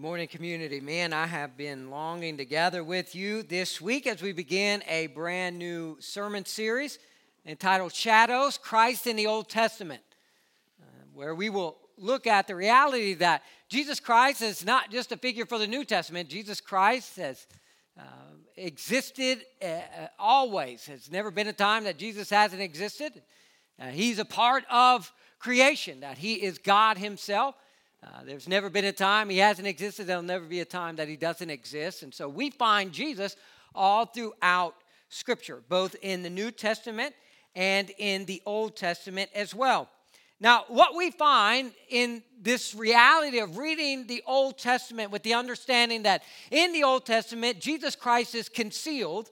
Good morning, community. Man, I have been longing to gather with you this week as we begin a brand new sermon series entitled Shadows Christ in the Old Testament, uh, where we will look at the reality that Jesus Christ is not just a figure for the New Testament. Jesus Christ has uh, existed uh, uh always. There's never been a time that Jesus hasn't existed. Uh, he's a part of creation, that he is God himself. Uh, there's never been a time he hasn't existed. There'll never be a time that he doesn't exist. And so we find Jesus all throughout Scripture, both in the New Testament and in the Old Testament as well. Now, what we find in this reality of reading the Old Testament with the understanding that in the Old Testament, Jesus Christ is concealed,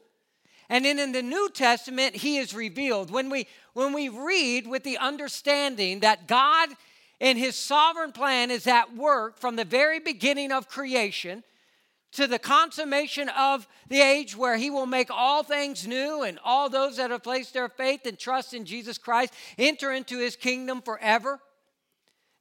and then in the New Testament, he is revealed. When we, when we read with the understanding that God and his sovereign plan is at work from the very beginning of creation to the consummation of the age where he will make all things new and all those that have placed their faith and trust in Jesus Christ enter into his kingdom forever.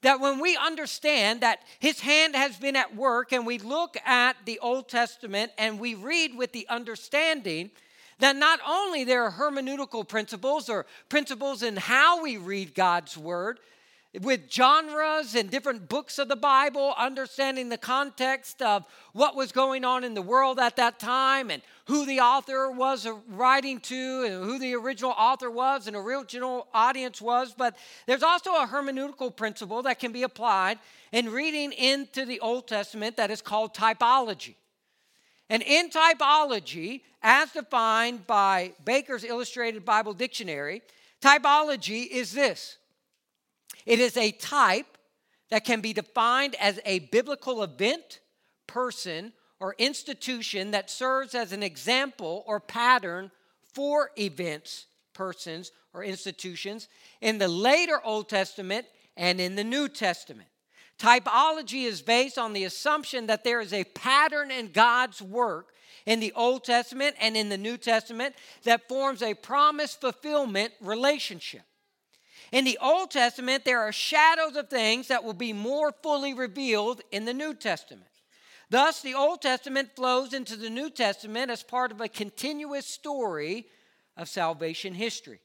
That when we understand that his hand has been at work and we look at the Old Testament and we read with the understanding that not only there are hermeneutical principles or principles in how we read God's word, with genres and different books of the Bible, understanding the context of what was going on in the world at that time and who the author was writing to and who the original author was and original audience was. But there's also a hermeneutical principle that can be applied in reading into the Old Testament that is called typology. And in typology, as defined by Baker's Illustrated Bible Dictionary, typology is this it is a type that can be defined as a biblical event, person, or institution that serves as an example or pattern for events, persons, or institutions in the later Old Testament and in the New Testament. Typology is based on the assumption that there is a pattern in God's work in the Old Testament and in the New Testament that forms a promise fulfillment relationship. In the Old Testament, there are shadows of things that will be more fully revealed in the New Testament. Thus, the Old Testament flows into the New Testament as part of a continuous story of salvation history.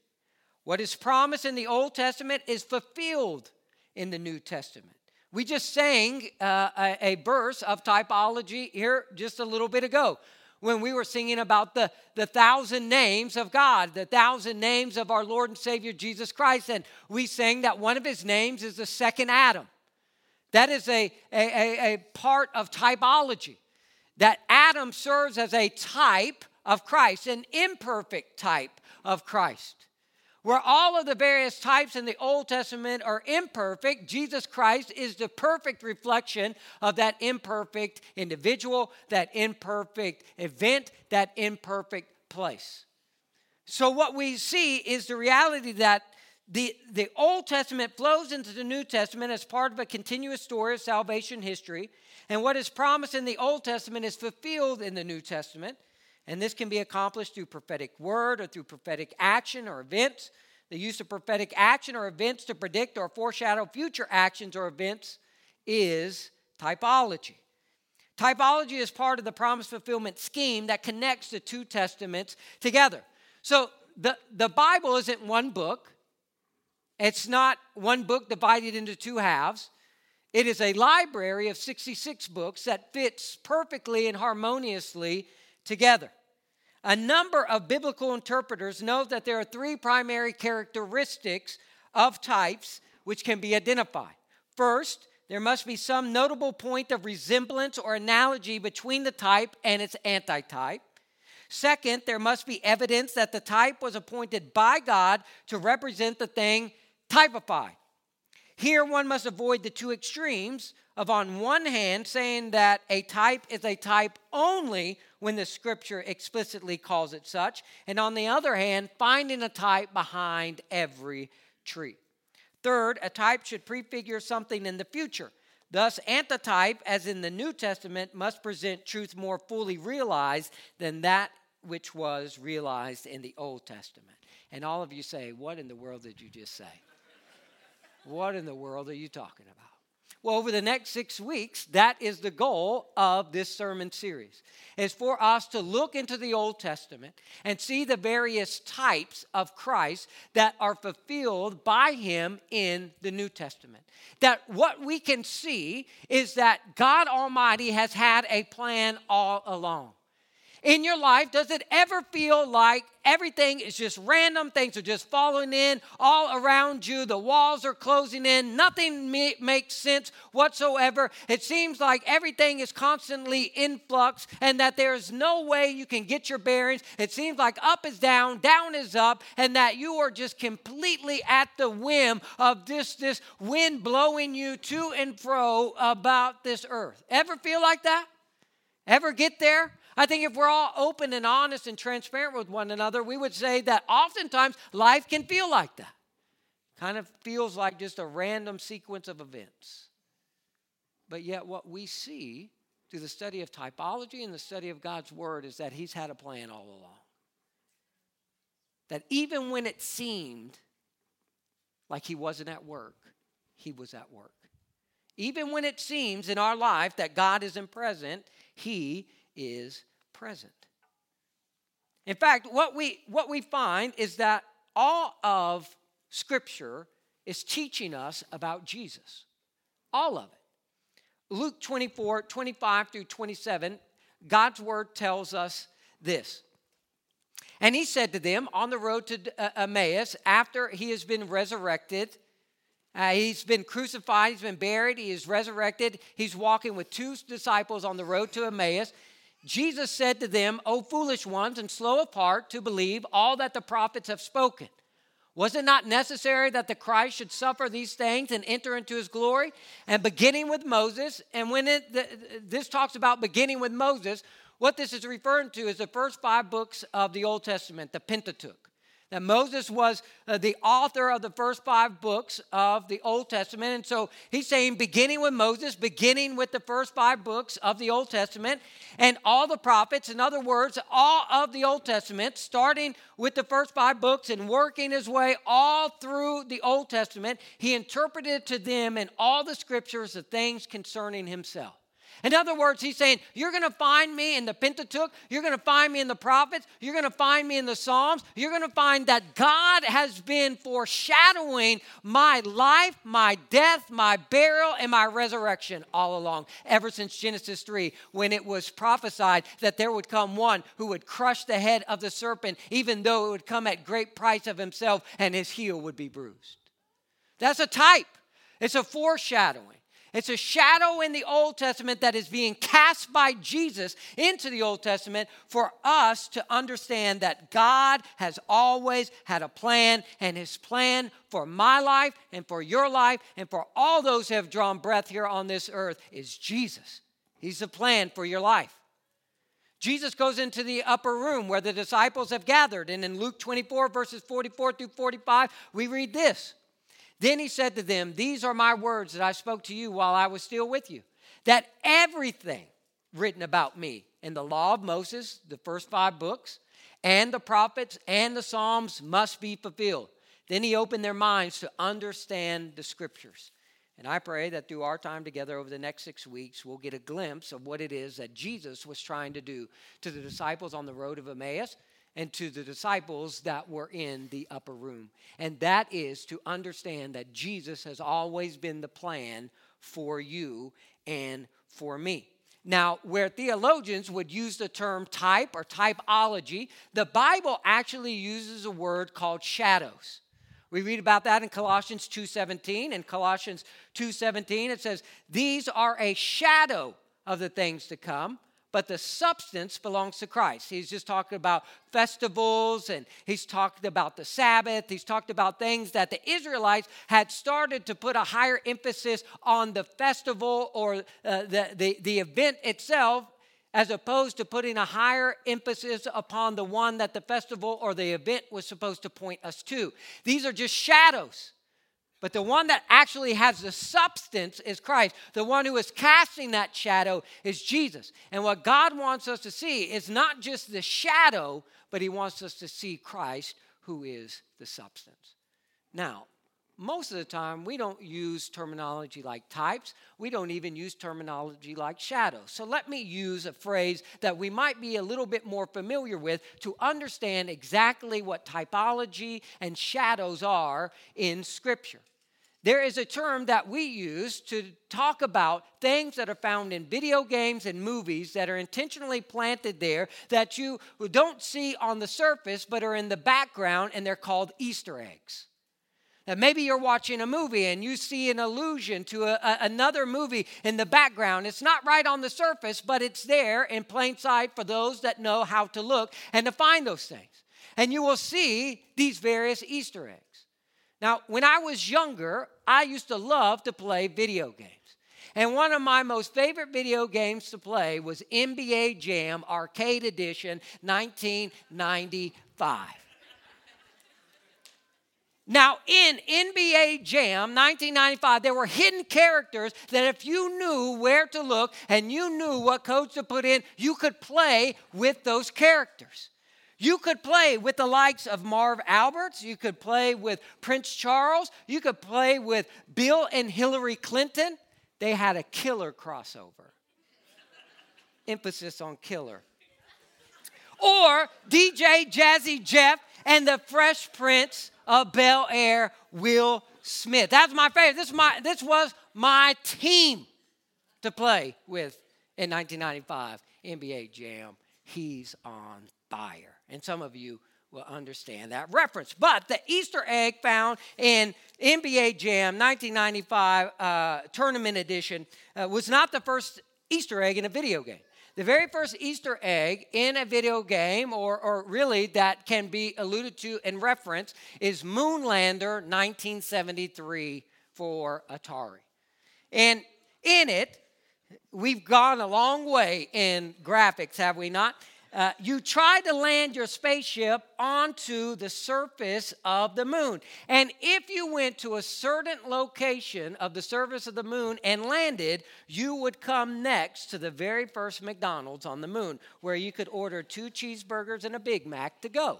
What is promised in the Old Testament is fulfilled in the New Testament. We just sang uh, a, a verse of typology here just a little bit ago when we were singing about the, the thousand names of God, the thousand names of our Lord and Savior Jesus Christ. And we sang that one of his names is the second Adam. That is a, a, a, part of typology. That Adam serves as a type of Christ, an imperfect type of Christ. Where all of the various types in the Old Testament are imperfect, Jesus Christ is the perfect reflection of that imperfect individual, that imperfect event, that imperfect place. So, what we see is the reality that the, the Old Testament flows into the New Testament as part of a continuous story of salvation history. And what is promised in the Old Testament is fulfilled in the New Testament. And this can be accomplished through prophetic word or through prophetic action or events. The use of prophetic action or events to predict or foreshadow future actions or events is typology. Typology is part of the promise fulfillment scheme that connects the two testaments together. So the, the Bible isn't one book, it's not one book divided into two halves. It is a library of 66 books that fits perfectly and harmoniously together. A number of biblical interpreters note that there are three primary characteristics of types which can be identified. First, there must be some notable point of resemblance or analogy between the type and its antitype. Second, there must be evidence that the type was appointed by God to represent the thing typified. Here, one must avoid the two extremes of, on one hand, saying that a type is a type only when the scripture explicitly calls it such, and on the other hand, finding a type behind every tree. Third, a type should prefigure something in the future. Thus, antitype, as in the New Testament, must present truth more fully realized than that which was realized in the Old Testament. And all of you say, What in the world did you just say? what in the world are you talking about? Well, over the next six weeks, that is the goal of this sermon series, is for us to look into the Old Testament and see the various types of Christ that are fulfilled by him in the New Testament. That what we can see is that God Almighty has had a plan all along in your life, does it ever feel like everything is just random? Things are just falling in all around you. The walls are closing in. Nothing makes sense whatsoever. It seems like everything is constantly in flux and that there's no way you can get your bearings. It seems like up is down, down is up, and that you are just completely at the whim of this, this wind blowing you to and fro about this earth. Ever feel like that? Ever get there? I think if we're all open and honest and transparent with one another, we would say that oftentimes life can feel like that. Kind of feels like just a random sequence of events. But yet, what we see through the study of typology and the study of God's Word is that He's had a plan all along. That even when it seemed like He wasn't at work, He was at work. Even when it seems in our life that God isn't present, He is present. In fact, what we, what we find is that all of Scripture is teaching us about Jesus. All of it. Luke 24, 25 through 27, God's word tells us this. And he said to them on the road to uh, Emmaus, after he has been resurrected, uh, he's been crucified, he's been buried, he is resurrected. He's walking with two disciples on the road to Emmaus. Jesus said to them, O foolish ones, and slow of heart to believe all that the prophets have spoken. Was it not necessary that the Christ should suffer these things and enter into his glory? And beginning with Moses, and when it, this talks about beginning with Moses, what this is referring to is the first five books of the Old Testament, the Pentateuch that Moses was uh, the author of the first five books of the Old Testament. And so he's saying, beginning with Moses, beginning with the first five books of the Old Testament, and all the prophets, in other words, all of the Old Testament, starting with the first five books and working his way all through the Old Testament, he interpreted to them in all the scriptures the things concerning himself. In other words, he's saying, You're going to find me in the Pentateuch. You're going to find me in the prophets. You're going to find me in the Psalms. You're going to find that God has been foreshadowing my life, my death, my burial, and my resurrection all along, ever since Genesis 3, when it was prophesied that there would come one who would crush the head of the serpent, even though it would come at great price of himself, and his heel would be bruised. That's a type, it's a foreshadowing. It's a shadow in the Old Testament that is being cast by Jesus into the Old Testament for us to understand that God has always had a plan, and his plan for my life and for your life and for all those who have drawn breath here on this earth is Jesus. He's the plan for your life. Jesus goes into the upper room where the disciples have gathered, and in Luke 24, verses 44 through 45, we read this. Then he said to them, These are my words that I spoke to you while I was still with you, that everything written about me in the law of Moses, the first five books, and the prophets and the Psalms must be fulfilled. Then he opened their minds to understand the scriptures. And I pray that through our time together over the next six weeks, we'll get a glimpse of what it is that Jesus was trying to do to the disciples on the road of Emmaus and to the disciples that were in the upper room. And that is to understand that Jesus has always been the plan for you and for me. Now, where theologians would use the term type or typology, the Bible actually uses a word called shadows. We read about that in Colossians 2:17. In Colossians 2:17 it says, "These are a shadow of the things to come, but the substance belongs to Christ. He's just talking about festivals and he's talked about the Sabbath. He's talked about things that the Israelites had started to put a higher emphasis on the festival or uh, the, the, the event itself as opposed to putting a higher emphasis upon the one that the festival or the event was supposed to point us to. These are just shadows. But the one that actually has the substance is Christ. The one who is casting that shadow is Jesus. And what God wants us to see is not just the shadow, but He wants us to see Christ, who is the substance. Now, most of the time, we don't use terminology like types. We don't even use terminology like shadows. So let me use a phrase that we might be a little bit more familiar with to understand exactly what typology and shadows are in Scripture. There is a term that we use to talk about things that are found in video games and movies that are intentionally planted there that you don't see on the surface but are in the background, and they're called Easter eggs. Now, maybe you're watching a movie and you see an allusion to a, a, another movie in the background. It's not right on the surface, but it's there in plain sight for those that know how to look and to find those things. And you will see these various Easter eggs. Now, when I was younger, I used to love to play video games. And one of my most favorite video games to play was NBA Jam Arcade Edition 1995. Now, in NBA Jam 1995, there were hidden characters that if you knew where to look and you knew what codes to put in, you could play with those characters. You could play with the likes of Marv Alberts. You could play with Prince Charles. You could play with Bill and Hillary Clinton. They had a killer crossover. Emphasis on killer. Or DJ Jazzy Jeff and the Fresh Prince of Bel Air, Will Smith. That's my favorite. This, my, this was my team to play with in 1995 NBA Jam. He's on fire. And some of you will understand that reference. But the Easter egg found in NBA Jam 1995 uh, Tournament Edition uh, was not the first Easter egg in a video game. The very first Easter egg in a video game, or, or really that can be alluded to and referenced, is Moonlander 1973 for Atari. And in it, we've gone a long way in graphics, have we not? Uh, you tried to land your spaceship onto the surface of the moon. And if you went to a certain location of the surface of the moon and landed, you would come next to the very first McDonald's on the moon, where you could order two cheeseburgers and a Big Mac to go.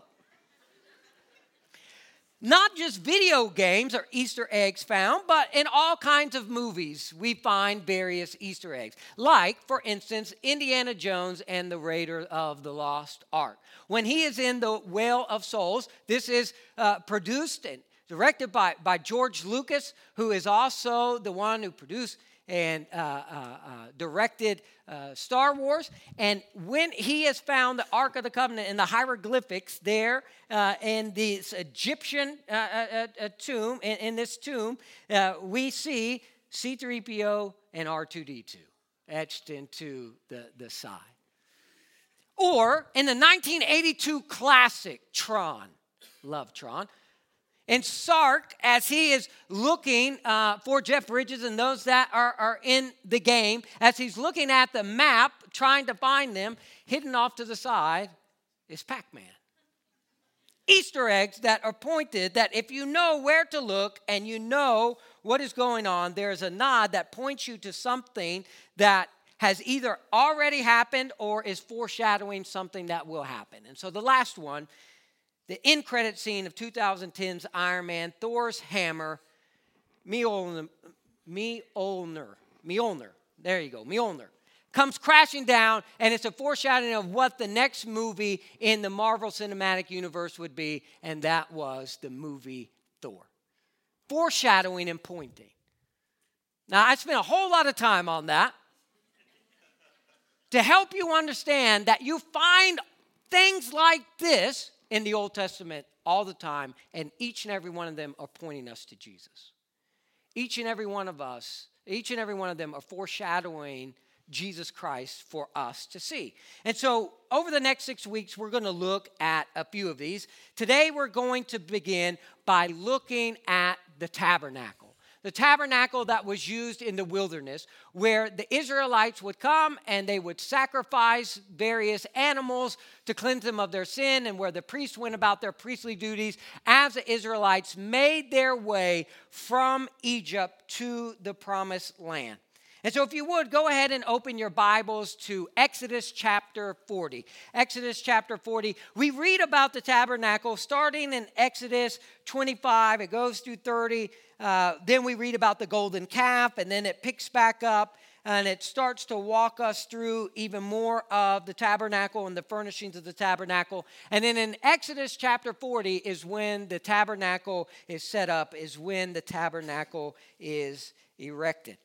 Not just video games are Easter eggs found, but in all kinds of movies we find various Easter eggs. Like, for instance, Indiana Jones and the Raider of the Lost Ark. When he is in the Well of Souls, this is uh, produced and directed by, by George Lucas, who is also the one who produced and uh, uh, uh, directed uh, Star Wars. And when he has found the Ark of the Covenant in the hieroglyphics there uh, in this Egyptian tomb, in, in, this tomb, we see C3PO and R2D2 etched into the, the side. Or in the 1982 classic Tron, love Tron, and Sark, as he is looking uh, for Jeff Bridges and those that are, are in the game, as he's looking at the map, trying to find them, hidden off to the side is Pac Man. Easter eggs that are pointed that if you know where to look and you know what is going on, there's a nod that points you to something that has either already happened or is foreshadowing something that will happen. And so the last one the end credit scene of 2010's Iron Man, Thor's hammer, Mjolnir, Mjolnir, Mjolnir, there you go, Mjolnir, comes crashing down, and it's a foreshadowing of what the next movie in the Marvel Cinematic Universe would be, and that was the movie Thor. Foreshadowing and pointing. Now, I spent a whole lot of time on that to help you understand that you find things like this in the Old Testament all the time, and each and every one of them are pointing us to Jesus. Each and every one of us, each and every one of them are foreshadowing Jesus Christ for us to see. And so, over the next six weeks, we're going to look at a few of these. Today, we're going to begin by looking at the tabernacle the tabernacle that was used in the wilderness, where the Israelites would come and they would sacrifice various animals to cleanse them of their sin, and where the priests went about their priestly duties as the Israelites made their way from Egypt to the promised land. And so, if you would, go ahead and open your Bibles to Exodus chapter 40. Exodus chapter 40. We read about the tabernacle starting in Exodus 25, it goes through 30. Uh, then we read about the golden calf, and then it picks back up and it starts to walk us through even more of the tabernacle and the furnishings of the tabernacle. And then in Exodus chapter 40 is when the tabernacle is set up, is when the tabernacle is erected.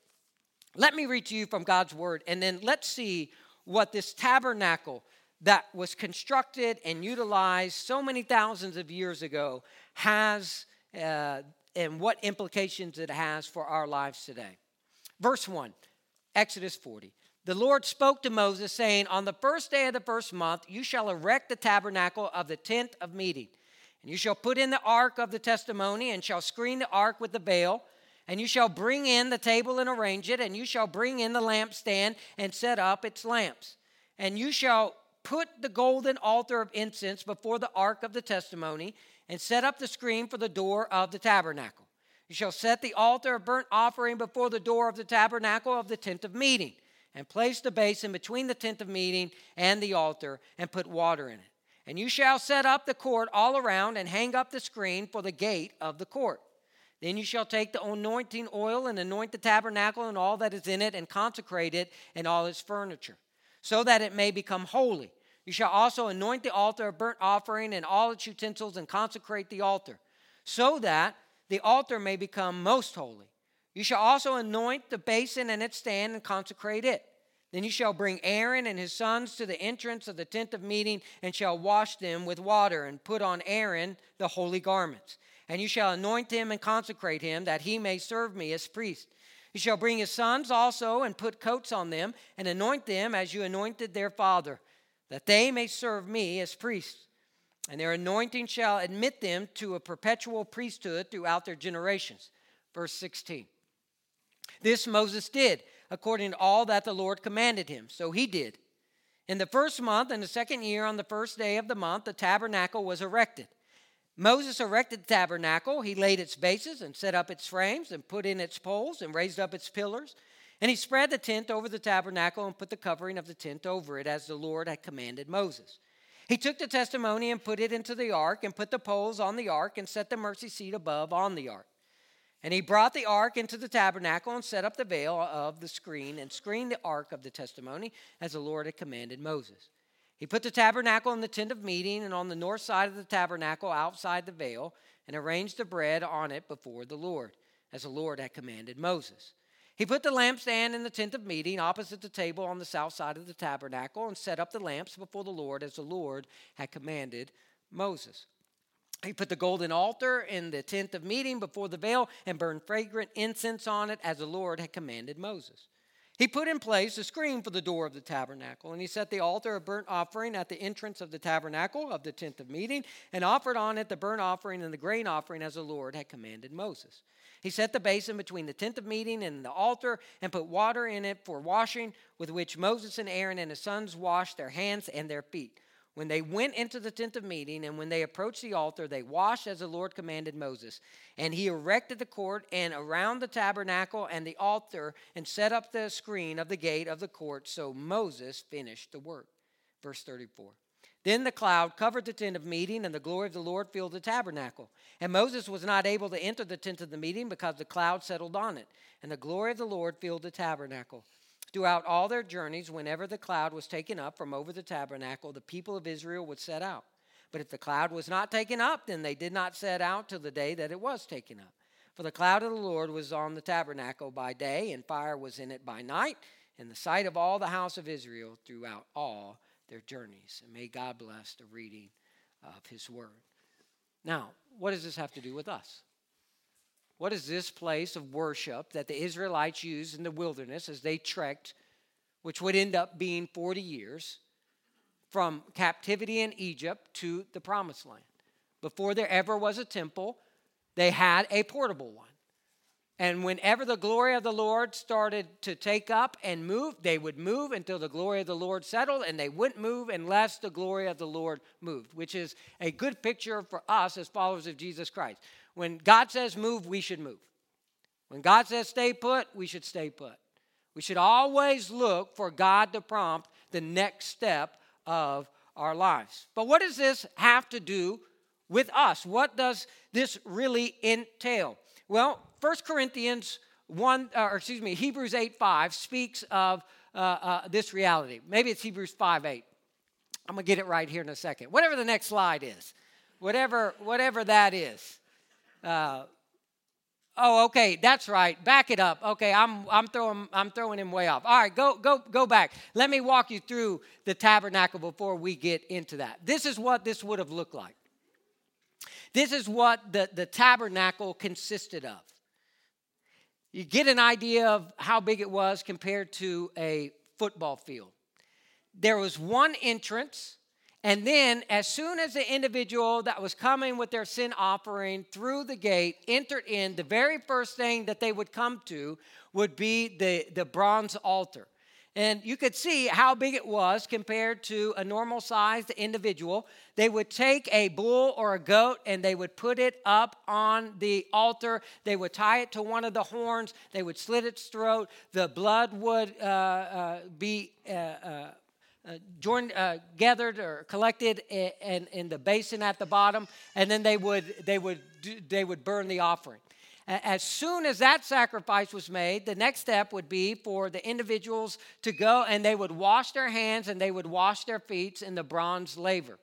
Let me read to you from God's word, and then let's see what this tabernacle that was constructed and utilized so many thousands of years ago has uh, and what implications it has for our lives today. Verse 1, Exodus 40. The Lord spoke to Moses, saying, On the first day of the first month, you shall erect the tabernacle of the tent of meeting. And you shall put in the ark of the testimony, and shall screen the ark with the veil. And you shall bring in the table and arrange it, and you shall bring in the lampstand and set up its lamps. And you shall put the golden altar of incense before the ark of the testimony, and set up the screen for the door of the tabernacle. You shall set the altar of burnt offering before the door of the tabernacle of the tent of meeting, and place the basin between the tent of meeting and the altar, and put water in it. And you shall set up the court all around, and hang up the screen for the gate of the court. Then you shall take the anointing oil and anoint the tabernacle and all that is in it, and consecrate it and all its furniture, so that it may become holy. You shall also anoint the altar of burnt offering and all its utensils, and consecrate the altar, so that the altar may become most holy. You shall also anoint the basin and its stand, and consecrate it. Then you shall bring Aaron and his sons to the entrance of the tent of meeting, and shall wash them with water, and put on Aaron the holy garments and you shall anoint him and consecrate him, that he may serve me as priest. You shall bring his sons also and put coats on them, and anoint them as you anointed their father, that they may serve me as priests. And their anointing shall admit them to a perpetual priesthood throughout their generations. Verse 16. This Moses did, according to all that the Lord commanded him. So he did. In the first month, in the second year, on the first day of the month, the tabernacle was erected. Moses erected the tabernacle. He laid its bases and set up its frames and put in its poles and raised up its pillars. And he spread the tent over the tabernacle and put the covering of the tent over it as the Lord had commanded Moses. He took the testimony and put it into the ark and put the poles on the ark and set the mercy seat above on the ark. And he brought the ark into the tabernacle and set up the veil of the screen and screened the ark of the testimony as the Lord had commanded Moses. He put the tabernacle in the tent of meeting and on the north side of the tabernacle outside the veil and arranged the bread on it before the Lord, as the Lord had commanded Moses. He put the lampstand in the tent of meeting opposite the table on the south side of the tabernacle and set up the lamps before the Lord as the Lord had commanded Moses. He put the golden altar in the tent of meeting before the veil and burned fragrant incense on it as the Lord had commanded Moses. He put in place a screen for the door of the tabernacle, and he set the altar of burnt offering at the entrance of the tabernacle of the tent of meeting, and offered on it the burnt offering and the grain offering as the Lord had commanded Moses. He set the basin between the tent of meeting and the altar, and put water in it for washing, with which Moses and Aaron and his sons washed their hands and their feet. When they went into the tent of meeting and when they approached the altar, they washed as the Lord commanded Moses. And he erected the court and around the tabernacle and the altar and set up the screen of the gate of the court. So Moses finished the work. Verse 34. Then the cloud covered the tent of meeting, and the glory of the Lord filled the tabernacle. And Moses was not able to enter the tent of the meeting because the cloud settled on it. And the glory of the Lord filled the tabernacle. Throughout all their journeys, whenever the cloud was taken up from over the tabernacle, the people of Israel would set out. But if the cloud was not taken up, then they did not set out till the day that it was taken up. For the cloud of the Lord was on the tabernacle by day, and fire was in it by night, in the sight of all the house of Israel throughout all their journeys. And may God bless the reading of his word. Now, what does this have to do with us? What is this place of worship that the Israelites used in the wilderness as they trekked, which would end up being 40 years from captivity in Egypt to the promised land? Before there ever was a temple, they had a portable one. And whenever the glory of the Lord started to take up and move, they would move until the glory of the Lord settled, and they wouldn't move unless the glory of the Lord moved, which is a good picture for us as followers of Jesus Christ. When God says move, we should move. When God says stay put, we should stay put. We should always look for God to prompt the next step of our lives. But what does this have to do with us? What does this really entail? Well, 1 Corinthians 1, uh, or excuse me, Hebrews 8 5 speaks of uh, uh, this reality. Maybe it's Hebrews 5 8. I'm going to get it right here in a second. Whatever the next slide is, whatever, whatever that is. Uh, oh, okay, that's right. Back it up. Okay, I'm, I'm, throwing, I'm throwing him way off. All right, go, go, go back. Let me walk you through the tabernacle before we get into that. This is what this would have looked like. This is what the, the tabernacle consisted of. You get an idea of how big it was compared to a football field. There was one entrance, and then as soon as the individual that was coming with their sin offering through the gate entered in, the very first thing that they would come to would be the, the bronze altar. And you could see how big it was compared to a normal sized individual. They would take a bull or a goat and they would put it up on the altar. They would tie it to one of the horns. They would slit its throat. The blood would uh, uh, be. Uh, uh, joined, uh, gathered or collected in, in the basin at the bottom, and then they would they would they would burn the offering. As soon as that sacrifice was made, the next step would be for the individuals to go and they would wash their hands and they would wash their feet in the bronze laver.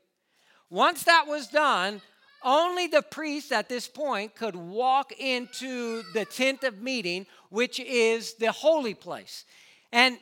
Once that was done, only the priest at this point could walk into the tent of meeting, which is the holy place. And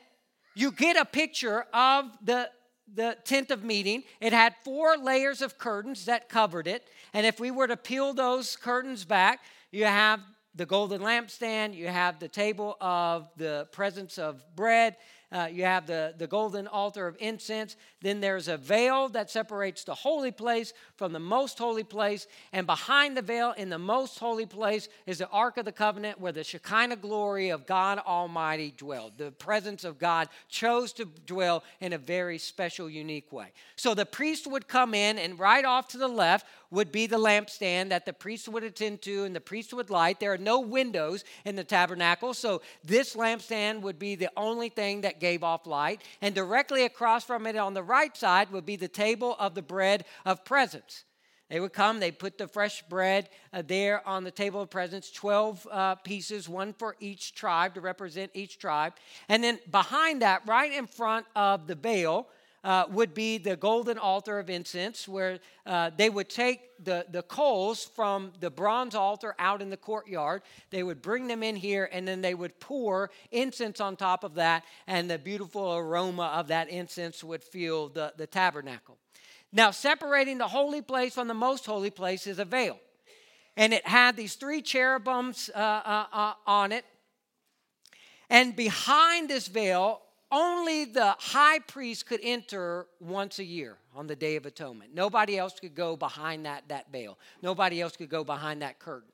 you get a picture of the the tent of meeting. It had four layers of curtains that covered it. And if we were to peel those curtains back, you have the golden lampstand, you have the table of the presence of bread, uh, you have the, the golden altar of incense. Then there's a veil that separates the holy place from the most holy place. And behind the veil in the most holy place is the Ark of the Covenant where the Shekinah glory of God Almighty dwelled. The presence of God chose to dwell in a very special, unique way. So the priest would come in, and right off to the left would be the lampstand that the priest would attend to and the priest would light. There are no windows in the tabernacle, so this lampstand would be the only thing that gave off light. And directly across from it on the right side would be the table of the bread of presence. They would come, they'd put the fresh bread uh, there on the table of presence, 12 uh, pieces, one for each tribe to represent each tribe. And then behind that, right in front of the veil, uh, would be the golden altar of incense, where uh, they would take the, the coals from the bronze altar out in the courtyard. They would bring them in here, and then they would pour incense on top of that, and the beautiful aroma of that incense would fill the, the tabernacle. Now, separating the holy place from the most holy place is a veil. And it had these three cherubims uh, uh, uh on it. And behind this veil only the high priest could enter once a year on the Day of Atonement. Nobody else could go behind that, that veil, nobody else could go behind that curtain.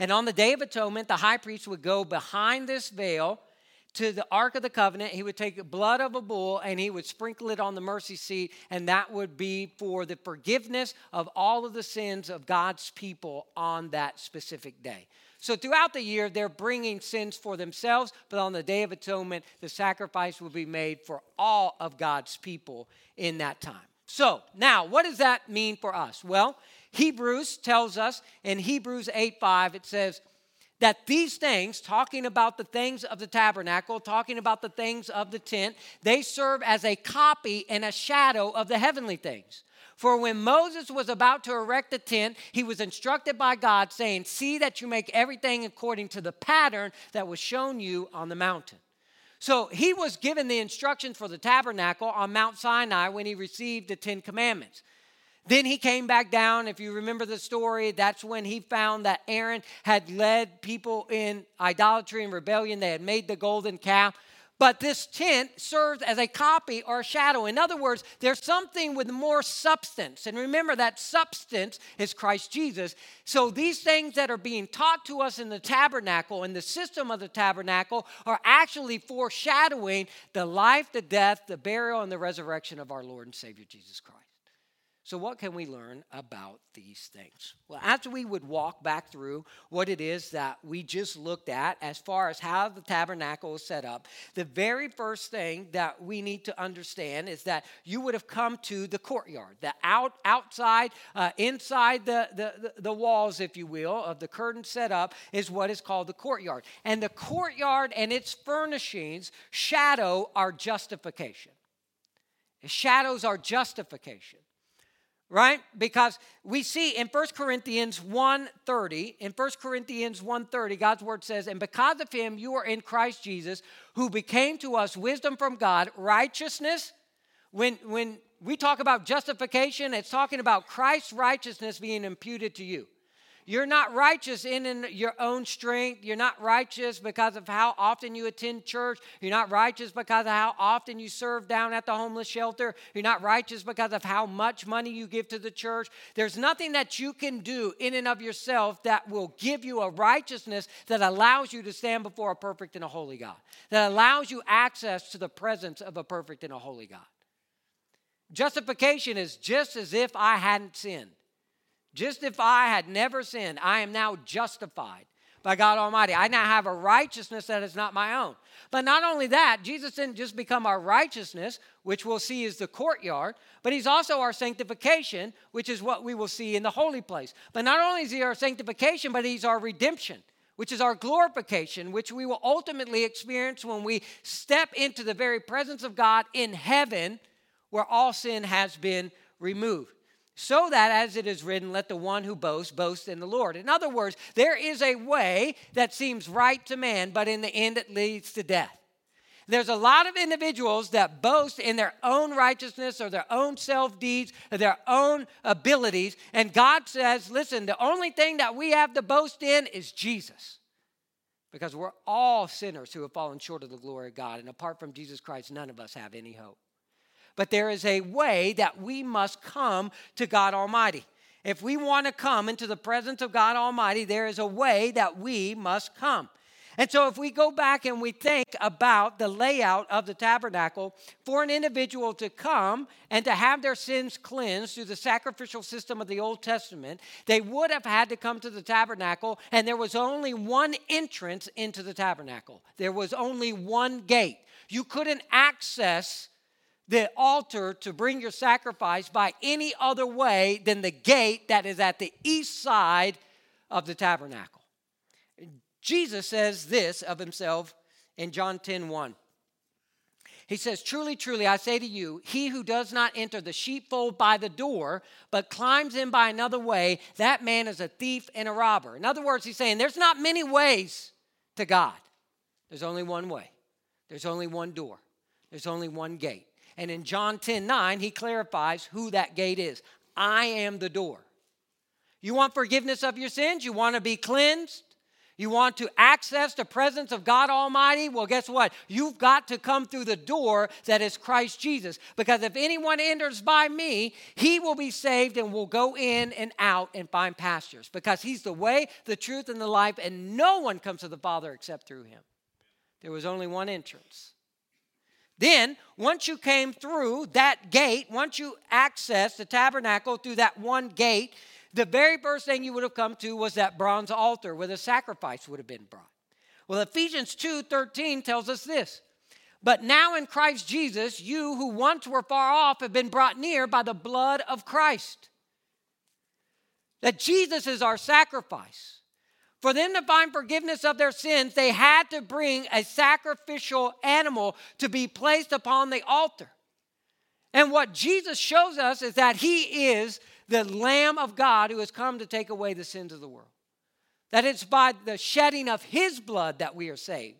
And on the Day of Atonement, the high priest would go behind this veil to the Ark of the Covenant. He would take the blood of a bull and he would sprinkle it on the mercy seat, and that would be for the forgiveness of all of the sins of God's people on that specific day. So throughout the year, they're bringing sins for themselves, but on the Day of Atonement, the sacrifice will be made for all of God's people in that time. So now, what does that mean for us? Well, Hebrews tells us in Hebrews 8 5, it says, that these things, talking about the things of the tabernacle, talking about the things of the tent, they serve as a copy and a shadow of the heavenly things. For when Moses was about to erect the tent, he was instructed by God, saying, See that you make everything according to the pattern that was shown you on the mountain. So he was given the instructions for the tabernacle on Mount Sinai when he received the Ten Commandments. Then he came back down. If you remember the story, that's when he found that Aaron had led people in idolatry and rebellion. They had made the golden calf. But this tent serves as a copy or a shadow. In other words, there's something with more substance. And remember, that substance is Christ Jesus. So these things that are being taught to us in the tabernacle and the system of the tabernacle are actually foreshadowing the life, the death, the burial, and the resurrection of our Lord and Savior Jesus Christ. So, what can we learn about these things? Well, after we would walk back through what it is that we just looked at as far as how the tabernacle is set up, the very first thing that we need to understand is that you would have come to the courtyard, the out, outside, uh, inside the, the, the walls, if you will, of the curtain set up is what is called the courtyard. And the courtyard and its furnishings shadow our justification. It shadows our justification right? Because we see in 1 corinthians 1.30 in 1 corinthians 1.30 god's word says and because of him you are in christ jesus who became to us wisdom from god righteousness. When when we talk about justification it's talking about christ's righteousness being imputed to you you're not righteous in, in your own strength. You're not righteous because of how often you attend church. You're not righteous because of how often you serve down at the homeless shelter. You're not righteous because of how much money you give to the church. There's nothing that you can do in and of yourself that will give you a righteousness that allows you to stand before a perfect and a holy God, that allows you access to the presence of a perfect and a holy God. Justification is just as if I hadn't sinned. Just if I had never sinned, I am now justified by God Almighty. I now have a righteousness that is not my own. But not only that, Jesus didn't just become our righteousness, which we'll see is the courtyard, but He's also our sanctification, which is what we will see in the holy place. But not only is He our sanctification, but He's our redemption. Which is our glorification, which we will ultimately experience when we step into the very presence of God in heaven, where all sin has been removed so that as it is written, let the one who boasts boast in the Lord. In other words, there is a way that seems right to man, but in the end it leads to death. There's a lot of individuals that boast in their own righteousness or their own self deeds their own abilities. And God says, listen, the only thing that we have to boast in is Jesus. Because we're all sinners who have fallen short of the glory of God. And apart from Jesus Christ, none of us have any hope. But there is a way that we must come to God Almighty. If we want to come into the presence of God Almighty, there is a way that we must come. And so, if we go back and we think about the layout of the tabernacle, for an individual to come and to have their sins cleansed through the sacrificial system of the Old Testament, they would have had to come to the tabernacle, and there was only one entrance into the tabernacle. There was only one gate. You couldn't access the altar to bring your sacrifice by any other way than the gate that is at the east side of the tabernacle. Jesus says this of himself in John 10 1. He says, Truly, truly, I say to you, he who does not enter the sheepfold by the door, but climbs in by another way, that man is a thief and a robber. In other words, he's saying, There's not many ways to God. There's only one way, there's only one door, there's only one gate. And in John 10 9, he clarifies who that gate is. I am the door. You want forgiveness of your sins? You want to be cleansed? You want to access the presence of God Almighty? Well, guess what? You've got to come through the door that is Christ Jesus. Because if anyone enters by me, he will be saved and will go in and out and find pastures. Because he's the way, the truth, and the life, and no one comes to the Father except through him. There was only one entrance. Then, once you came through that gate, once you accessed the tabernacle through that one gate, the very first thing you would have come to was that bronze altar where the sacrifice would have been brought. Well, Ephesians 2 13 tells us this. But now in Christ Jesus, you who once were far off have been brought near by the blood of Christ. That Jesus is our sacrifice. For them to find forgiveness of their sins, they had to bring a sacrificial animal to be placed upon the altar. And what Jesus shows us is that he is the Lamb of God who has come to take away the sins of the world. That it's by the shedding of his blood that we are saved.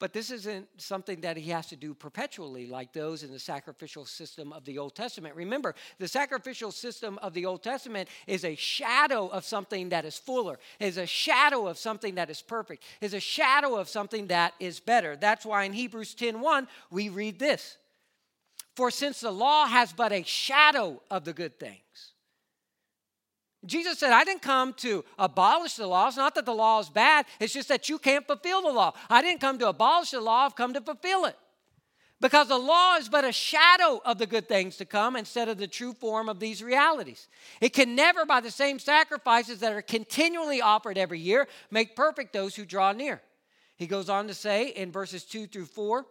But this isn't something that he has to do perpetually like those in the sacrificial system of the Old Testament. Remember, the sacrificial system of the Old Testament is a shadow of something that is fuller, is a shadow of something that is perfect, is a shadow of something that is better. That's why in Hebrews 10:1 we read this. For since the law has but a shadow of the good things, Jesus said, I didn't come to abolish the law. It's not that the law is bad, it's just that you can't fulfill the law. I didn't come to abolish the law, I've come to fulfill it. Because the law is but a shadow of the good things to come instead of the true form of these realities. It can never, by the same sacrifices that are continually offered every year, make perfect those who draw near. He goes on to say in verses 2 through 4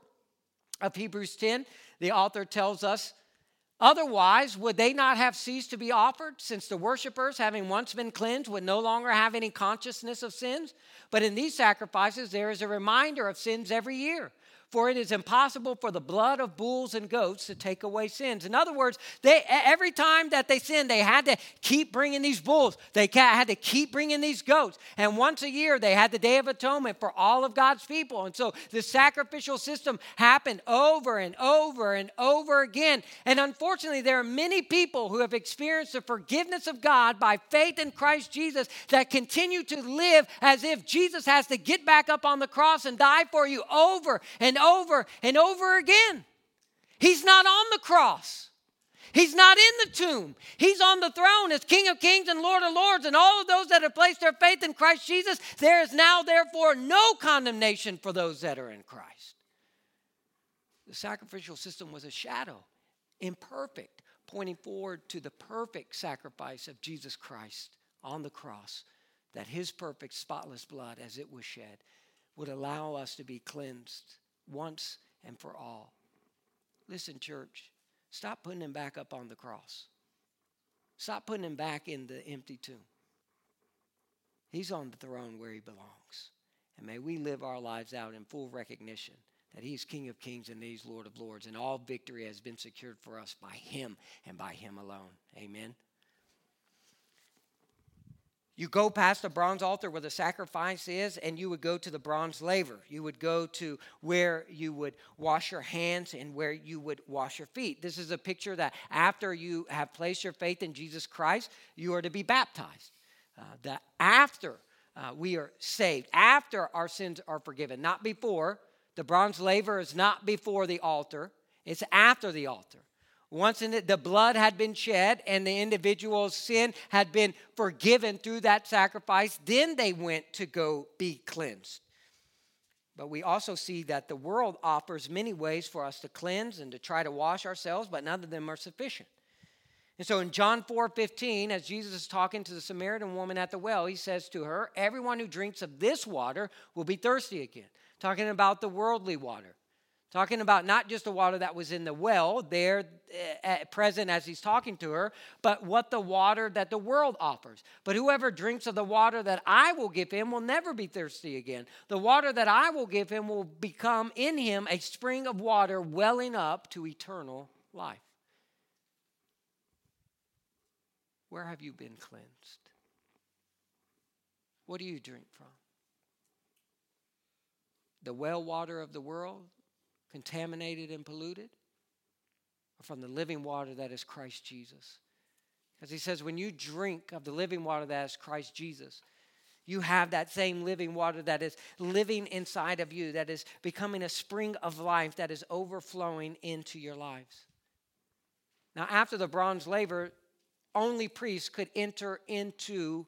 of Hebrews 10, the author tells us, Otherwise, would they not have ceased to be offered, since the worshippers, having once been cleansed, would no longer have any consciousness of sins? But in these sacrifices, there is a reminder of sins every year. For it is impossible for the blood of bulls and goats to take away sins. In other words, they, every time that they sinned, they had to keep bringing these bulls. They had to keep bringing these goats. And once a year, they had the Day of Atonement for all of God's people. And so the sacrificial system happened over and over and over again. And unfortunately, there are many people who have experienced the forgiveness of God by faith in Christ Jesus that continue to live as if Jesus has to get back up on the cross and die for you over and over and over again. He's not on the cross. He's not in the tomb. He's on the throne as King of Kings and Lord of Lords. And all of those that have placed their faith in Christ Jesus, there is now, therefore, no condemnation for those that are in Christ. The sacrificial system was a shadow, imperfect, pointing forward to the perfect sacrifice of Jesus Christ on the cross, that his perfect, spotless blood, as it was shed, would allow us to be cleansed once and for all. Listen, church, stop putting him back up on the cross. Stop putting him back in the empty tomb. He's on the throne where he belongs. And may we live our lives out in full recognition that he's King of kings and he's Lord of lords. And all victory has been secured for us by him and by him alone. Amen. You go past the bronze altar where the sacrifice is, and you would go to the bronze laver. You would go to where you would wash your hands and where you would wash your feet. This is a picture that after you have placed your faith in Jesus Christ, you are to be baptized. Uh, that after uh, we are saved, after our sins are forgiven, not before. The bronze laver is not before the altar, it's after the altar. Once in the, the blood had been shed and the individual's sin had been forgiven through that sacrifice, then they went to go be cleansed. But we also see that the world offers many ways for us to cleanse and to try to wash ourselves, but none of them are sufficient. And so in John 4 15, as Jesus is talking to the Samaritan woman at the well, he says to her, Everyone who drinks of this water will be thirsty again. Talking about the worldly water. Talking about not just the water that was in the well there uh, present as he's talking to her, but what the water that the world offers. But whoever drinks of the water that I will give him will never be thirsty again. The water that I will give him will become in him a spring of water welling up to eternal life. Where have you been cleansed? What do you drink from? The well water of the world? Contaminated and polluted, or from the living water that is Christ Jesus. Because he says, when you drink of the living water that is Christ Jesus, you have that same living water that is living inside of you, that is becoming a spring of life that is overflowing into your lives. Now, after the bronze laver, only priests could enter into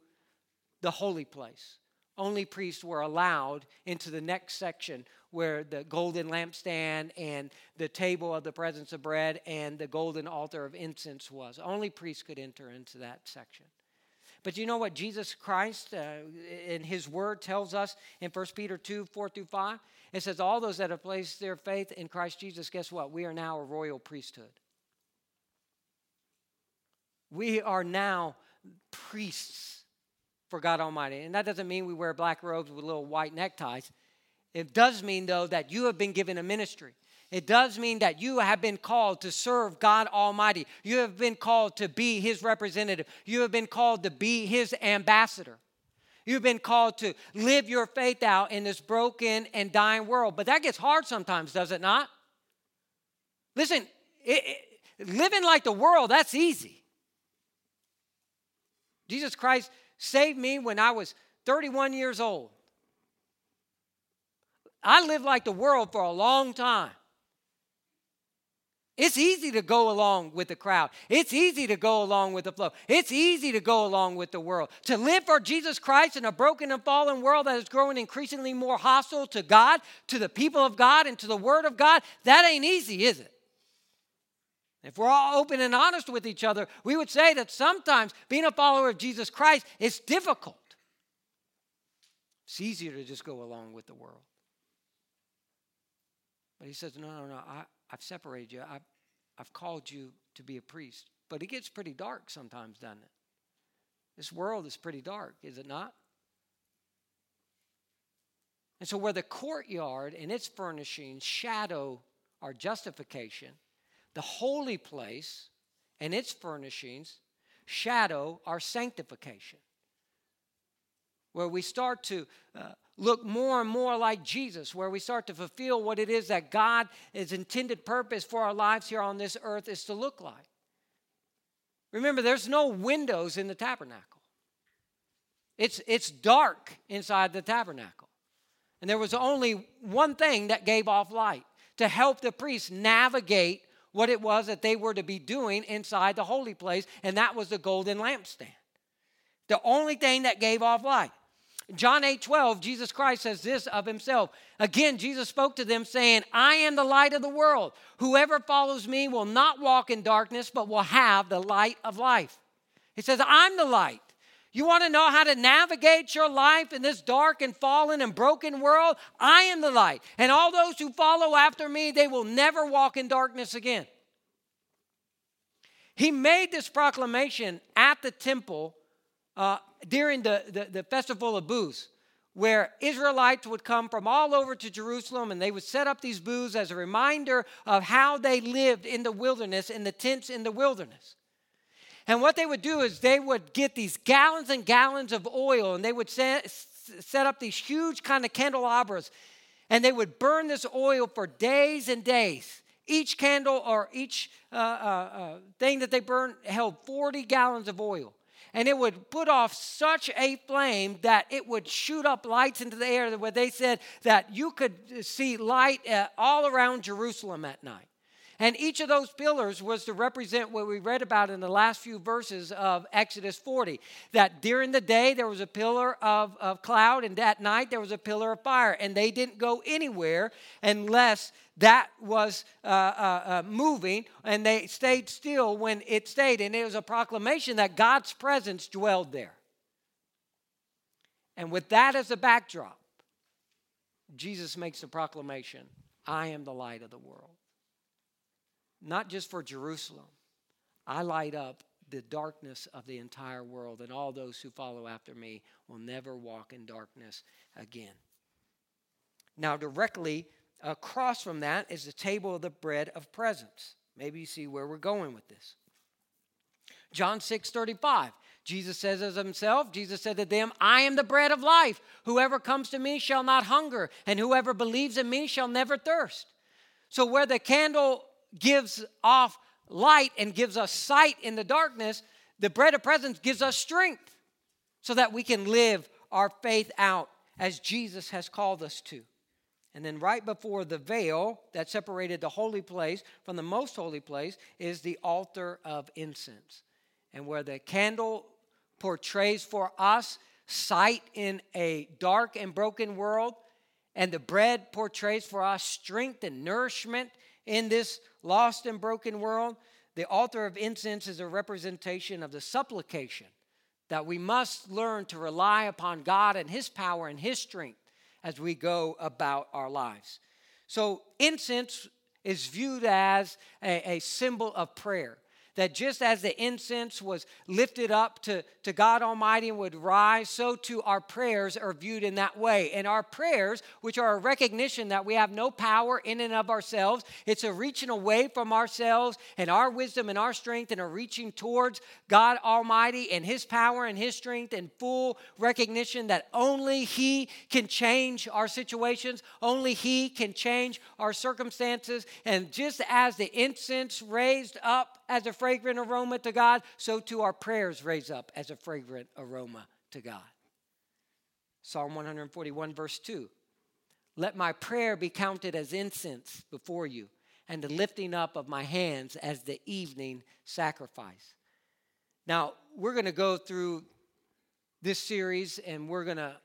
the holy place. Only priests were allowed into the next section where the golden lampstand and the table of the presence of bread and the golden altar of incense was. Only priests could enter into that section. But you know what Jesus Christ uh, in his word tells us in 1 Peter 2 4 through 5? It says, All those that have placed their faith in Christ Jesus, guess what? We are now a royal priesthood. We are now priests for God Almighty. And that doesn't mean we wear black robes with little white neckties. It does mean, though, that you have been given a ministry. It does mean that you have been called to serve God Almighty. You have been called to be His representative. You have been called to be His ambassador. You've been called to live your faith out in this broken and dying world. But that gets hard sometimes, does it not? Listen, it, it, living like the world, that's easy. Jesus Christ saved me when I was 31 years old. I lived like the world for a long time. It's easy to go along with the crowd. It's easy to go along with the flow. It's easy to go along with the world. To live for Jesus Christ in a broken and fallen world that is growing increasingly more hostile to God, to the people of God, and to the Word of God, that ain't easy, is it? If we're all open and honest with each other, we would say that sometimes being a follower of Jesus Christ is difficult. It's easier to just go along with the world. But he says, No, no, no, I, I've separated you. I've, I've called you to be a priest. But it gets pretty dark sometimes, doesn't it? This world is pretty dark, is it not? And so, where the courtyard and its furnishings shadow our justification, the holy place and its furnishings shadow our sanctification. Where we start to uh, look more and more like Jesus, where we start to fulfill what it is that God, His intended purpose for our lives here on this earth is to look like. Remember, there's no windows in the tabernacle. It's, it's dark inside the tabernacle. And there was only one thing that gave off light to help the priests navigate what it was that they were to be doing inside the holy place, and that was the golden lampstand. The only thing that gave off light. John 8 12, Jesus Christ says this of himself. Again, Jesus spoke to them, saying, I am the light of the world. Whoever follows me will not walk in darkness, but will have the light of life. He says, I'm the light. You want to know how to navigate your life in this dark and fallen and broken world? I am the light. And all those who follow after me, they will never walk in darkness again. He made this proclamation at the temple uh, during the, the, the festival of booths, where Israelites would come from all over to Jerusalem and they would set up these booths as a reminder of how they lived in the wilderness, in the tents in the wilderness. And what they would do is they would get these gallons and gallons of oil and they would set, set up these huge kind of candelabras and they would burn this oil for days and days. Each candle or each uh, uh, uh, thing that they burned held 40 gallons of oil and it would put off such a flame that it would shoot up lights into the air where they said that you could see light uh, all around Jerusalem at night. And each of those pillars was to represent what we read about in the last few verses of Exodus 40 that during the day there was a pillar of, of cloud, and at night there was a pillar of fire. And they didn't go anywhere unless that was uh, uh, uh, moving, and they stayed still when it stayed. And it was a proclamation that God's presence dwelled there. And with that as a backdrop, Jesus makes the proclamation I am the light of the world not just for Jerusalem. I light up the darkness of the entire world, and all those who follow after me will never walk in darkness again. Now, directly across from that is the table of the bread of presence. Maybe you see where we're going with this. John 6 35. Jesus says of himself, Jesus said to them, I am the bread of life. Whoever comes to me shall not hunger, and whoever believes in me shall never thirst. So, where the candle gives off light and gives us sight in the darkness, the bread of presence gives us strength so that we can live our faith out as Jesus has called us to. And then, right before the veil that separated the holy place from the most holy place, is the altar of incense. And where the candle portrays for us sight in a dark and broken world, and the bread portrays for us strength and nourishment in this lost and broken world, the altar of incense is a representation of the supplication that we must learn to rely upon God and His power and His strength as we go about our lives. So, incense is viewed as a, a symbol of prayer that just as the incense was lifted up to, to God Almighty and would rise, so too our prayers are viewed in that way. And our prayers, which are a recognition that we have no power in and of ourselves, it's a reaching away from ourselves and our wisdom and our strength and a reaching towards God Almighty and His power and His strength and full recognition that only He can change our situations, only He can change our circumstances. And just as the incense raised up as a fragrant aroma to God, so too our prayers raise up as a fragrant aroma to God. Psalm 141, verse 2. Let my prayer be counted as incense before you, and the lifting up of my hands as the evening sacrifice. Now, we're going to go through this series and we're going to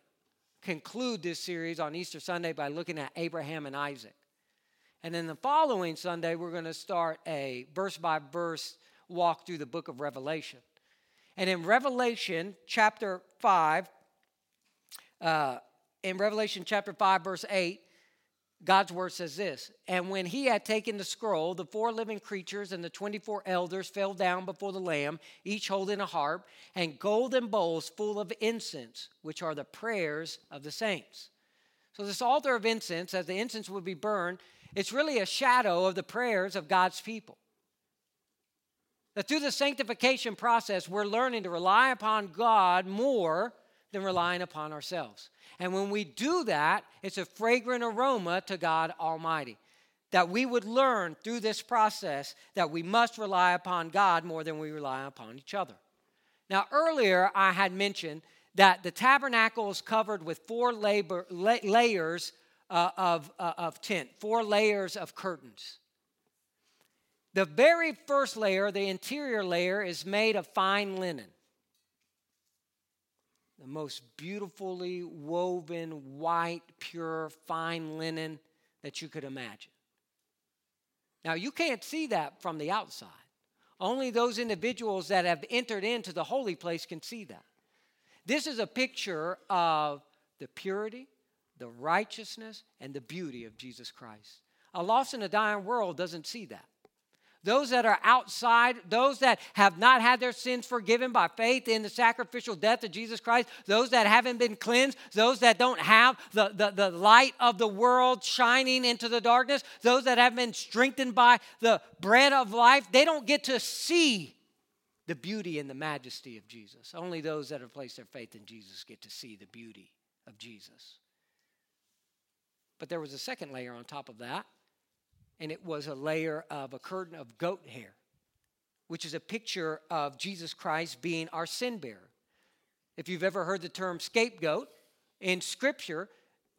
conclude this series on Easter Sunday by looking at Abraham and Isaac. And then the following Sunday, we're going to start a verse by verse walk through the book of Revelation. And in Revelation chapter 5, uh, in Revelation chapter 5, verse 8, God's word says this And when he had taken the scroll, the four living creatures and the 24 elders fell down before the Lamb, each holding a harp, and golden bowls full of incense, which are the prayers of the saints. So, this altar of incense, as the incense would be burned, it's really a shadow of the prayers of God's people. That through the sanctification process, we're learning to rely upon God more than relying upon ourselves. And when we do that, it's a fragrant aroma to God Almighty. That we would learn through this process that we must rely upon God more than we rely upon each other. Now, earlier I had mentioned that the tabernacle is covered with four labor, la- layers uh, of, uh, of tent, four layers of curtains. The very first layer, the interior layer, is made of fine linen the most beautifully woven, white, pure, fine linen that you could imagine. Now, you can't see that from the outside. Only those individuals that have entered into the holy place can see that. This is a picture of the purity, the righteousness, and the beauty of Jesus Christ. A lost and a dying world doesn't see that. Those that are outside, those that have not had their sins forgiven by faith in the sacrificial death of Jesus Christ, those that haven't been cleansed, those that don't have the, the, the light of the world shining into the darkness, those that have been strengthened by the bread of life, they don't get to see the beauty and the majesty of Jesus. Only those that have placed their faith in Jesus get to see the beauty of Jesus. But there was a second layer on top of that and it was a layer of a curtain of goat hair, which is a picture of Jesus Christ being our sin bearer. If you've ever heard the term scapegoat, in Scripture,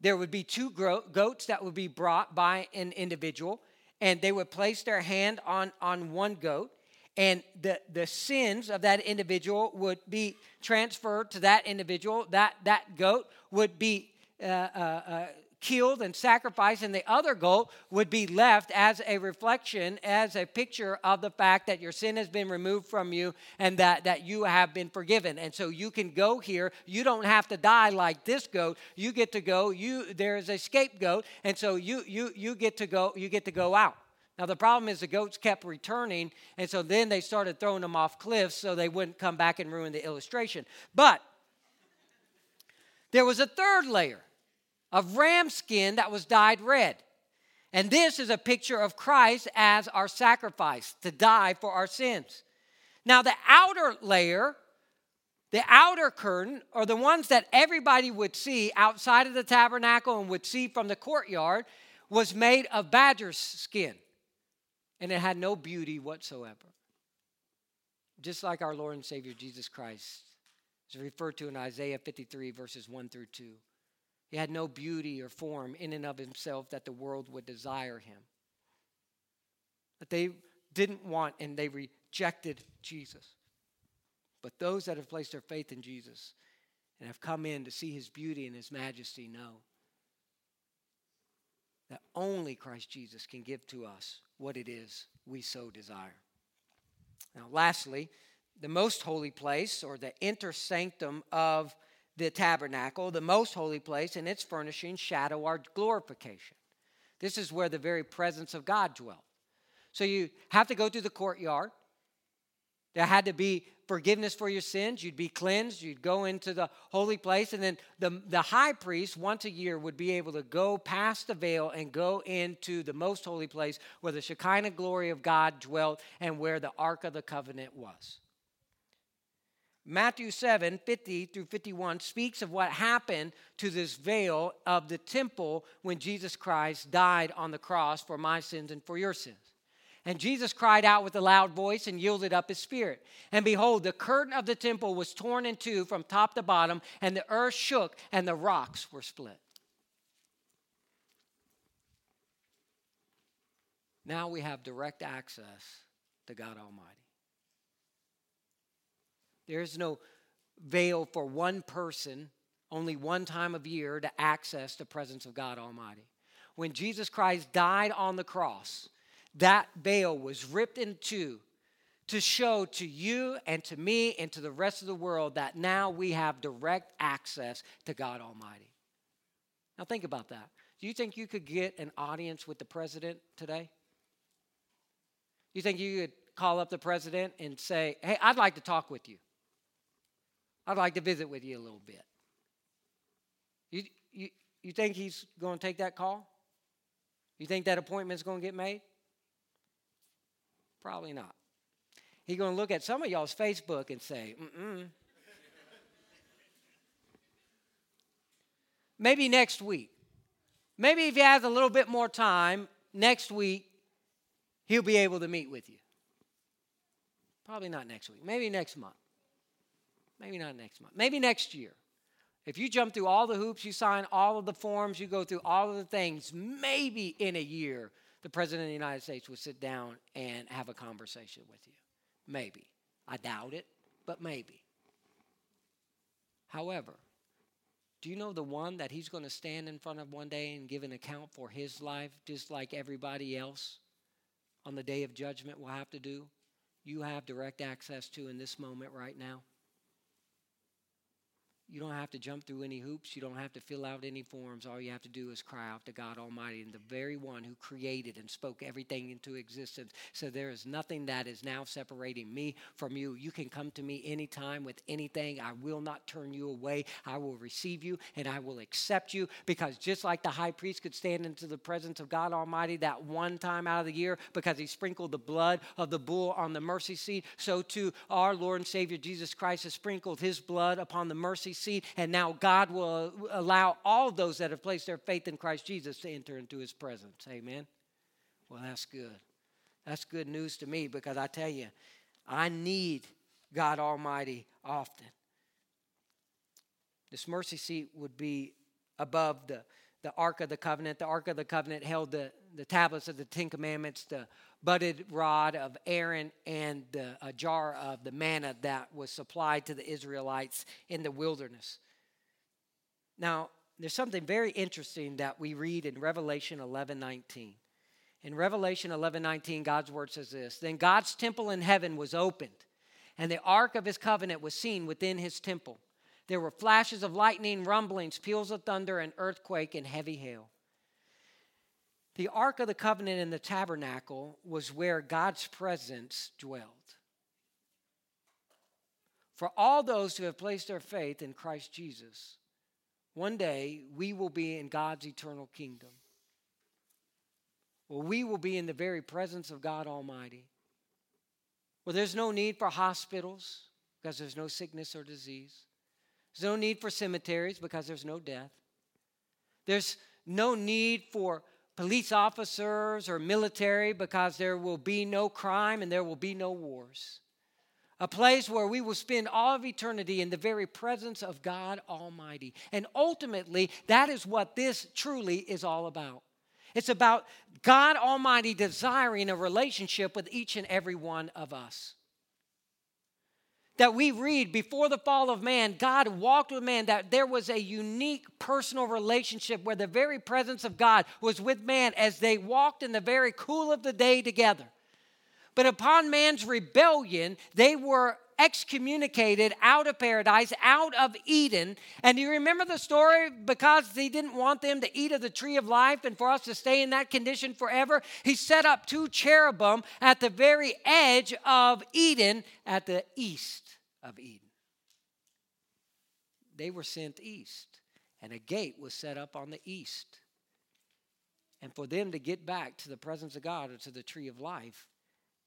there would be two goats that would be brought by an individual, and they would place their hand on, on one goat, and the, the sins of that individual would be transferred to that individual. That, that goat would be uh, uh, uh, killed and sacrificed, and the other goat would be left as a reflection, as a picture of the fact that your sin has been removed from you and that, that you have been forgiven. And so you can go here. You don't have to die like this goat. You get to go. You there is a scapegoat, and so you you you get to go. You get to go out. Now, the problem is the goats kept returning, and so then they started throwing them off cliffs so they wouldn't come back and ruin the illustration. But there was a third layer of ram skin that was dyed red. And this is a picture of Christ as our sacrifice to die for our sins. Now, the outer layer, the outer curtain, are the ones that everybody would see outside of the tabernacle and would see from the courtyard, was made of badger's skin. And it had no beauty whatsoever. Just like our Lord and Savior Jesus Christ is referred to in Isaiah 53, verses 1 through 2. He had no beauty or form in and of himself that the world would desire him. That they didn't want and they rejected Jesus. But those that have placed their faith in Jesus and have come in to see his beauty and his majesty know that only Christ Jesus can give to us what it is we so desire. Now, lastly, the most holy place or the inner sanctum of the tabernacle, the most holy place, and its furnishings shadow our glorification. This is where the very presence of God dwelt. So you have to go through the courtyard. There had to be forgiveness for your sins. You'd be cleansed. You'd go into the holy place. And then the, the high priest, once a year, would be able to go past the veil and go into the most holy place where the Shekinah glory of God dwelt and where the Ark of the Covenant was. Matthew 7 50 through 51 speaks of what happened to this veil of the temple when Jesus Christ died on the cross for my sins and for your sins. And Jesus cried out with a loud voice and yielded up his spirit. And behold, the curtain of the temple was torn in two from top to bottom, and the earth shook, and the rocks were split. Now we have direct access to God Almighty. There is no veil for one person, only one time of year, to access the presence of God Almighty. When Jesus Christ died on the cross, that veil was ripped in two to show to you and to me and to the rest of the world that now we have direct access to God Almighty. Now, think about that. Do you think you could get an audience with the president today? You think you could call up the president and say, Hey, I'd like to talk with you? I'd like to visit with you a little bit. You, you, you think he's going to take that call? You think that appointment's going to get made? Probably not. He's going to look at some of y'all's Facebook and say, mm Maybe next week. Maybe if he has a little bit more time, next week, he'll be able to meet with you. Probably not next week. Maybe next month. Maybe not next month. Maybe next year. If you jump through all the hoops, you sign all of the forms, you go through all of the things, maybe in a year, the President of the United States will sit down and have a conversation with you. Maybe. I doubt it, but maybe. However, do you know the one that he's going to stand in front of one day and give an account for his life, just like everybody else on the day of judgment will have to do? You have direct access to in this moment right now. You don't have to jump through any hoops. You don't have to fill out any forms. All you have to do is cry out to God Almighty and the very one who created and spoke everything into existence. So there is nothing that is now separating me from you. You can come to me anytime with anything. I will not turn you away. I will receive you and I will accept you because just like the high priest could stand into the presence of God Almighty that one time out of the year because he sprinkled the blood of the bull on the mercy seat, so too our Lord and Savior Jesus Christ has sprinkled his blood upon the mercy and now God will allow all those that have placed their faith in Christ Jesus to enter into his presence. Amen. Well, that's good. That's good news to me because I tell you, I need God Almighty often. This mercy seat would be above the, the Ark of the Covenant. The Ark of the Covenant held the, the tablets of the Ten Commandments, the budded rod of Aaron and the, a jar of the manna that was supplied to the Israelites in the wilderness. Now, there's something very interesting that we read in Revelation 11 19. In Revelation 11 19, God's word says this Then God's temple in heaven was opened, and the ark of his covenant was seen within his temple. There were flashes of lightning, rumblings, peals of thunder, and earthquake and heavy hail. The Ark of the Covenant in the tabernacle was where God's presence dwelled. For all those who have placed their faith in Christ Jesus, one day we will be in God's eternal kingdom. Well, we will be in the very presence of God Almighty. Well, there's no need for hospitals because there's no sickness or disease. There's no need for cemeteries because there's no death. There's no need for police officers or military because there will be no crime and there will be no wars. A place where we will spend all of eternity in the very presence of God Almighty. And ultimately, that is what this truly is all about. It's about God Almighty desiring a relationship with each and every one of us that we read before the fall of man, God walked with man, that there was a unique personal relationship where the very presence of God was with man as they walked in the very cool of the day together. But upon man's rebellion, they were excommunicated out of paradise, out of Eden. And you remember the story? Because he didn't want them to eat of the tree of life and for us to stay in that condition forever, he set up two cherubim at the very edge of Eden at the east of Eden. They were sent east, and a gate was set up on the east. And for them to get back to the presence of God or to the tree of life,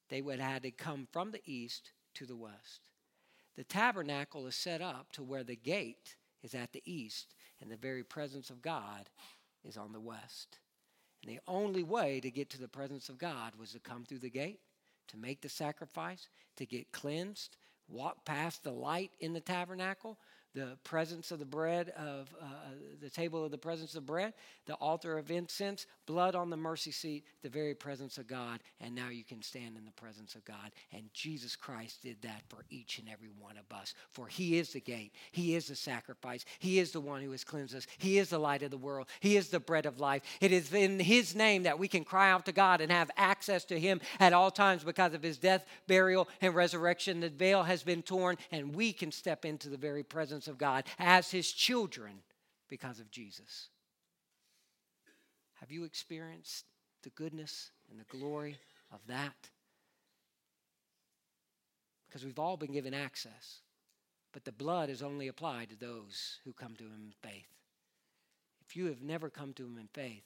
they would have had to come from the east to the west. The tabernacle is set up to where the gate is at the east, and the very presence of God is on the west. And the only way to get to the presence of God was to come through the gate, to make the sacrifice, to get cleansed, walk past the light in the tabernacle, the presence of the bread of uh, uh, the table of the presence of bread, the altar of incense, blood on the mercy seat, the very presence of God, and now you can stand in the presence of God. And Jesus Christ did that for each and every one of us. For He is the gate, He is the sacrifice, He is the one who has cleansed us, He is the light of the world, He is the bread of life. It is in His name that we can cry out to God and have access to Him at all times because of His death, burial, and resurrection. The veil has been torn, and we can step into the very presence presence of God as his children because of Jesus. Have you experienced the goodness and the glory of that? Because we've all been given access, but the blood is only applied to those who come to him in faith. If you have never come to him in faith,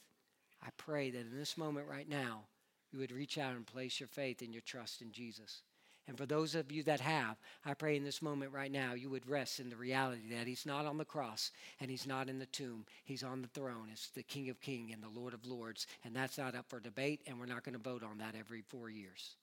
I pray that in this moment right now, you would reach out and place your faith and your trust in Jesus. And for those of you that have, I pray in this moment right now you would rest in the reality that He's not on the cross and He's not in the tomb. He's on the throne. It's the King of Kings and the Lord of Lords. And that's not up for debate, and we're not going to vote on that every four years.